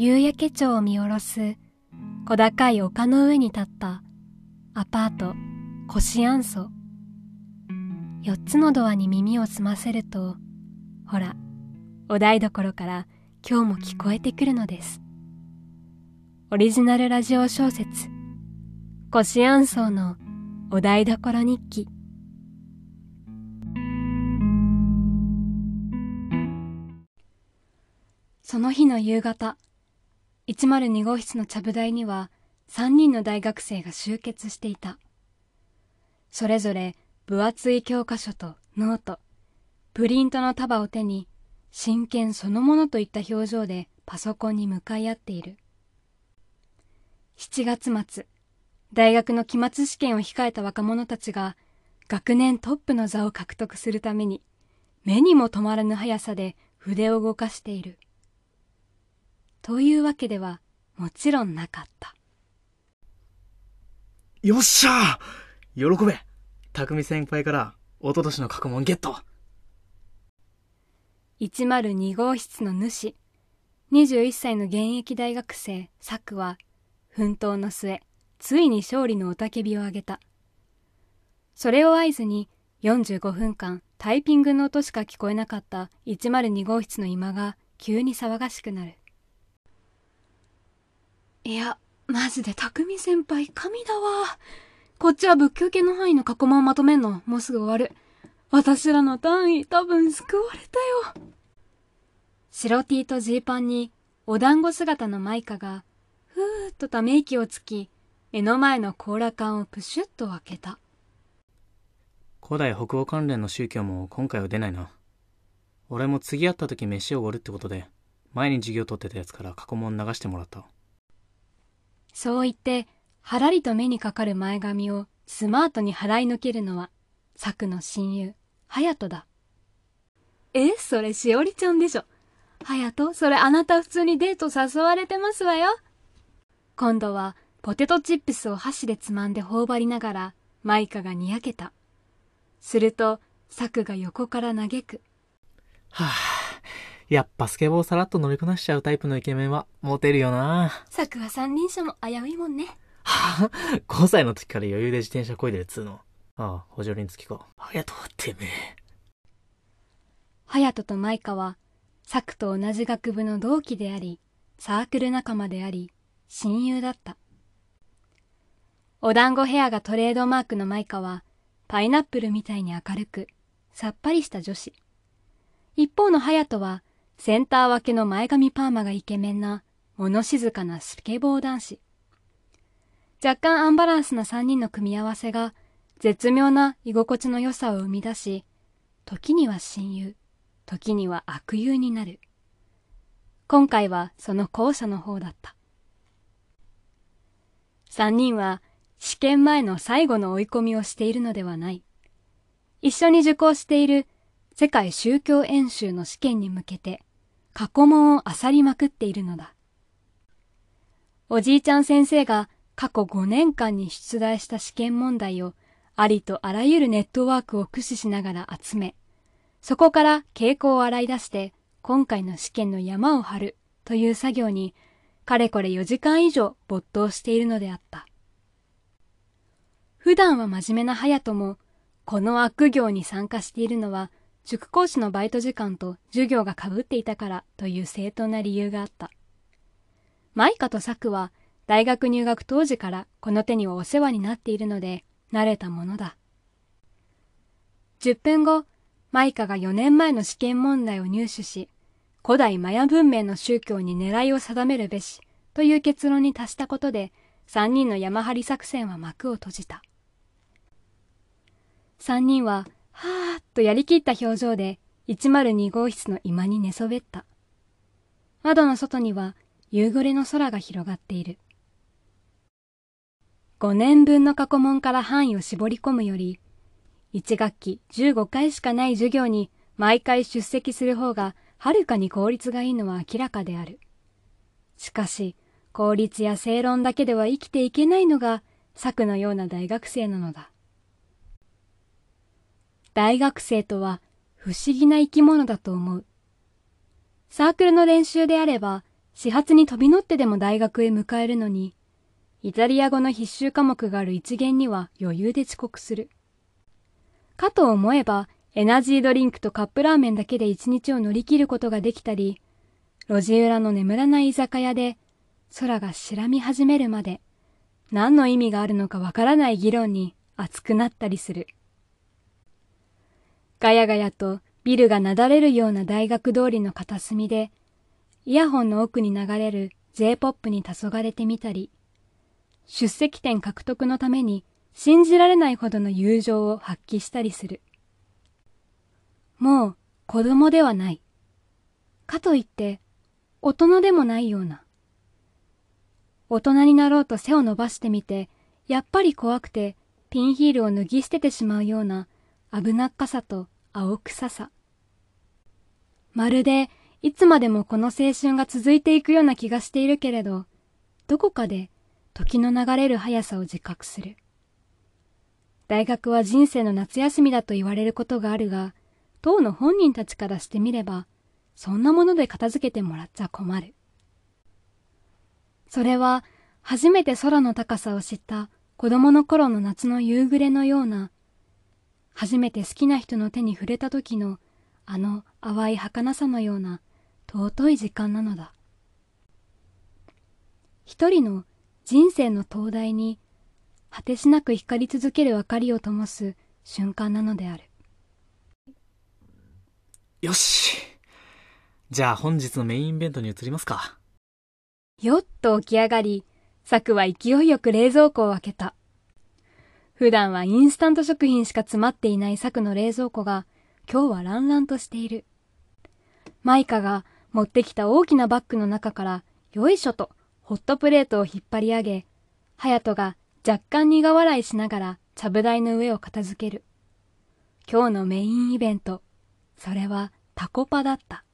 夕焼け町を見下ろす小高い丘の上に立ったアパートコシアンソ四つのドアに耳を澄ませるとほらお台所から今日も聞こえてくるのですオリジナルラジオ小説コシアンソーのお台所日記その日の夕方102号室のちゃぶ台には3人の大学生が集結していた。それぞれ分厚い教科書とノートプリントの束を手に真剣そのものといった表情でパソコンに向かい合っている。7月末大学の期末試験を控えた若者たちが学年トップの座を獲得するために目にも止まらぬ速さで筆を動かしている。というわけではもちろんなかった。よっしゃー喜べ匠先輩からおととしの過去問ゲット102号室の主、21歳の現役大学生、サクは、奮闘の末、ついに勝利の雄たけびを上げた。それを合図に、45分間、タイピングの音しか聞こえなかった102号室の今が急に騒がしくなる。いや、マジで匠先輩神だわ。こっちは仏教系の範囲の過去問をまとめんの、もうすぐ終わる。私らの単位多分救われたよ。白 T とジーパンにお団子姿のマイカが、ふーっとため息をつき、目の前の甲羅缶をプシュッと開けた。古代北欧関連の宗教も今回は出ないな。俺も次会った時飯をおごるってことで、前に授業取ってたやつから過去問流してもらった。そう言って、はらりと目にかかる前髪をスマートに払い抜けるのは、サクの親友、ハヤトだ。え、それしおりちゃんでしょ。ハヤト、それあなた普通にデート誘われてますわよ。今度は、ポテトチップスを箸でつまんで頬張りながら、マイカがにやけた。すると、サクが横から嘆く。はぁ、やっぱスケボーさらっと乗りこなしちゃうタイプのイケメンはモテるよなサクは三輪車も危ういもんね。はぁ、5歳の時から余裕で自転車こいでるっつうの。ああ、補助輪付きか。ありがとう、てめえ。ハヤトとマイカは、サクと同じ学部の同期であり、サークル仲間であり、親友だった。お団子ヘアがトレードマークのマイカは、パイナップルみたいに明るく、さっぱりした女子。一方のハヤトは、センター分けの前髪パーマがイケメンな、物静かなスケボー男子。若干アンバランスな3人の組み合わせが、絶妙な居心地の良さを生み出し、時には親友、時には悪友になる。今回はその後者の方だった。3人は試験前の最後の追い込みをしているのではない。一緒に受講している世界宗教演習の試験に向けて過去問を漁りまくっているのだ。おじいちゃん先生が過去5年間に出題した試験問題をありとあらゆるネットワークを駆使しながら集め、そこから傾向を洗い出して今回の試験の山を張るという作業にかれこれ4時間以上没頭しているのであった。普段は真面目な隼人もこの悪行に参加しているのは塾講師のバイト時間と授業がかぶっていたからという正当な理由があった。マイカとサクは大学入学当時からこの手にはお世話になっているので慣れたものだ。10分後、マイカが4年前の試験問題を入手し、古代マヤ文明の宗教に狙いを定めるべしという結論に達したことで、3人の山張り作戦は幕を閉じた。3人ははーっとやりきった表情で102号室の居間に寝そべった。窓の外には夕暮れの空が広がっている。5年分の過去問から範囲を絞り込むより、1学期15回しかない授業に毎回出席する方がはるかに効率がいいのは明らかである。しかし、効率や正論だけでは生きていけないのが、策のような大学生なのだ。大学生とは不思議な生き物だと思う。サークルの練習であれば、始発に飛び乗ってでも大学へ迎えるのに、イタリア語の必修科目がある一限には余裕で遅刻する。かと思えば、エナジードリンクとカップラーメンだけで一日を乗り切ることができたり、路地裏の眠らない居酒屋で空が白み始めるまで何の意味があるのかわからない議論に熱くなったりする。ガヤガヤとビルがなだれるような大学通りの片隅で、イヤホンの奥に流れる J-POP に黄昏れてみたり、出席点獲得のために信じられないほどの友情を発揮したりする。もう子供ではない。かといって大人でもないような。大人になろうと背を伸ばしてみて、やっぱり怖くてピンヒールを脱ぎ捨ててしまうような危なっかさと青臭さ。まるでいつまでもこの青春が続いていくような気がしているけれど、どこかで時の流れる速さを自覚する。大学は人生の夏休みだと言われることがあるが、当の本人たちからしてみれば、そんなもので片付けてもらっちゃ困る。それは初めて空の高さを知った子供の頃の夏の夕暮れのような、初めて好きな人の手に触れた時のあの淡い儚さのような尊い時間なのだ。一人の人生の灯台に果てしなく光り続ける明かりを灯す瞬間なのである。よし。じゃあ本日のメインイベントに移りますか。よっと起き上がり、サクは勢いよく冷蔵庫を開けた。普段はインスタント食品しか詰まっていないサクの冷蔵庫が、今日はランランとしている。マイカが持ってきた大きなバッグの中から、よいしょとホットプレートを引っ張り上げ、ハヤトが若干苦笑いしながらちゃぶ台の上を片付ける。今日のメインイベント、それはタコパだった。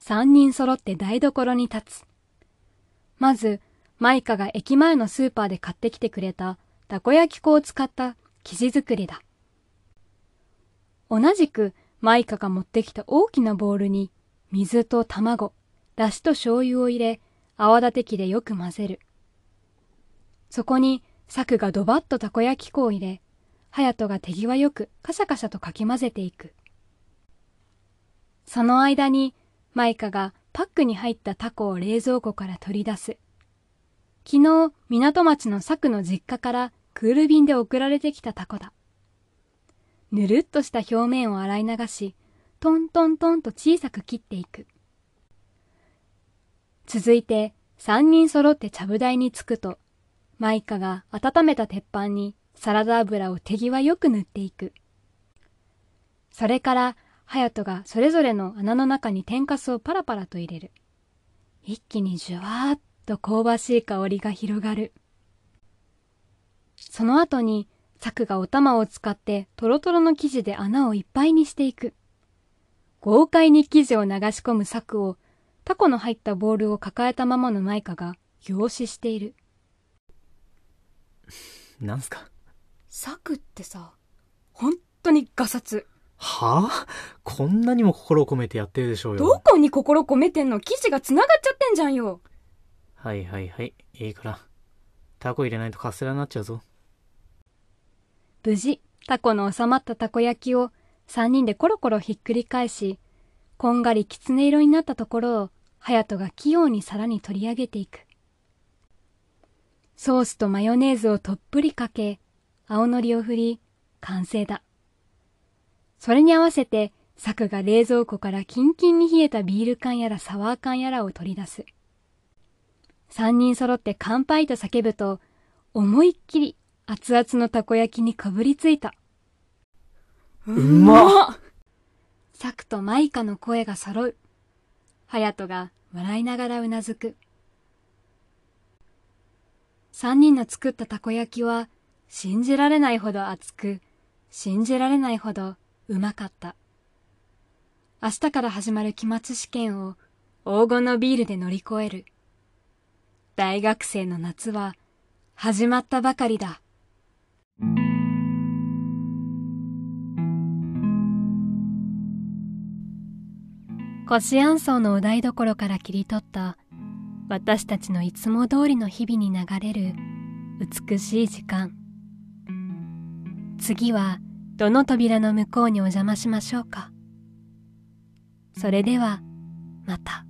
三人揃って台所に立つ。まず、マイカが駅前のスーパーで買ってきてくれたたこ焼き粉を使った生地作りだ。同じくマイカが持ってきた大きなボウルに水と卵、だしと醤油を入れ、泡立て器でよく混ぜる。そこにサクがドバッとたこ焼き粉を入れ、ハヤトが手際よくカシャカシャとかき混ぜていく。その間にマイカがパックに入ったタコを冷蔵庫から取り出す。昨日、港町の佐久の実家からクール便で送られてきたタコだ。ぬるっとした表面を洗い流し、トントントンと小さく切っていく。続いて、三人揃ってちゃぶ台に着くと、マイカが温めた鉄板にサラダ油を手際よく塗っていく。それから隼人がそれぞれの穴の中に天かすをパラパラと入れる。一気にじゅわーっと香ばしい香りが広がる。その後に、サクがお玉を使ってトロトロの生地で穴をいっぱいにしていく。豪快に生地を流し込むサクを、タコの入ったボールを抱えたままのマイカが凝視している。なんすか？サクってさ、本当にガサツ。はあ？こんなにも心を込めてやってるでしょうよ。どこに心込めてんの？生地が繋がっちゃってんじゃんよ。はいはいはい。いいから。タコ入れないとカステラになっちゃうぞ。無事、タコの収まったたこ焼きを三人でコロコロひっくり返し、こんがりきつね色になったところを、ハヤトが器用に皿に取り上げていく。ソースとマヨネーズをとっぷりかけ、青のりを振り、完成だ。それに合わせて、サクが冷蔵庫からキンキンに冷えたビール缶やらサワー缶やらを取り出す。三人揃って乾杯と叫ぶと、思いっきり熱々のたこ焼きにかぶりついた。うまっサクとマイカの声が揃う。ハヤトが笑いながらうなずく。三人の作ったたこ焼きは信じられないほど熱く、信じられないほどうまかった。明日から始まる期末試験を黄金のビールで乗り越える。大学生の夏は始まったばかりだ。コシアンソーのお台所から切り取った私たちのいつも通りの日々に流れる美しい時間次はどの扉の向こうにお邪魔しましょうかそれではまた。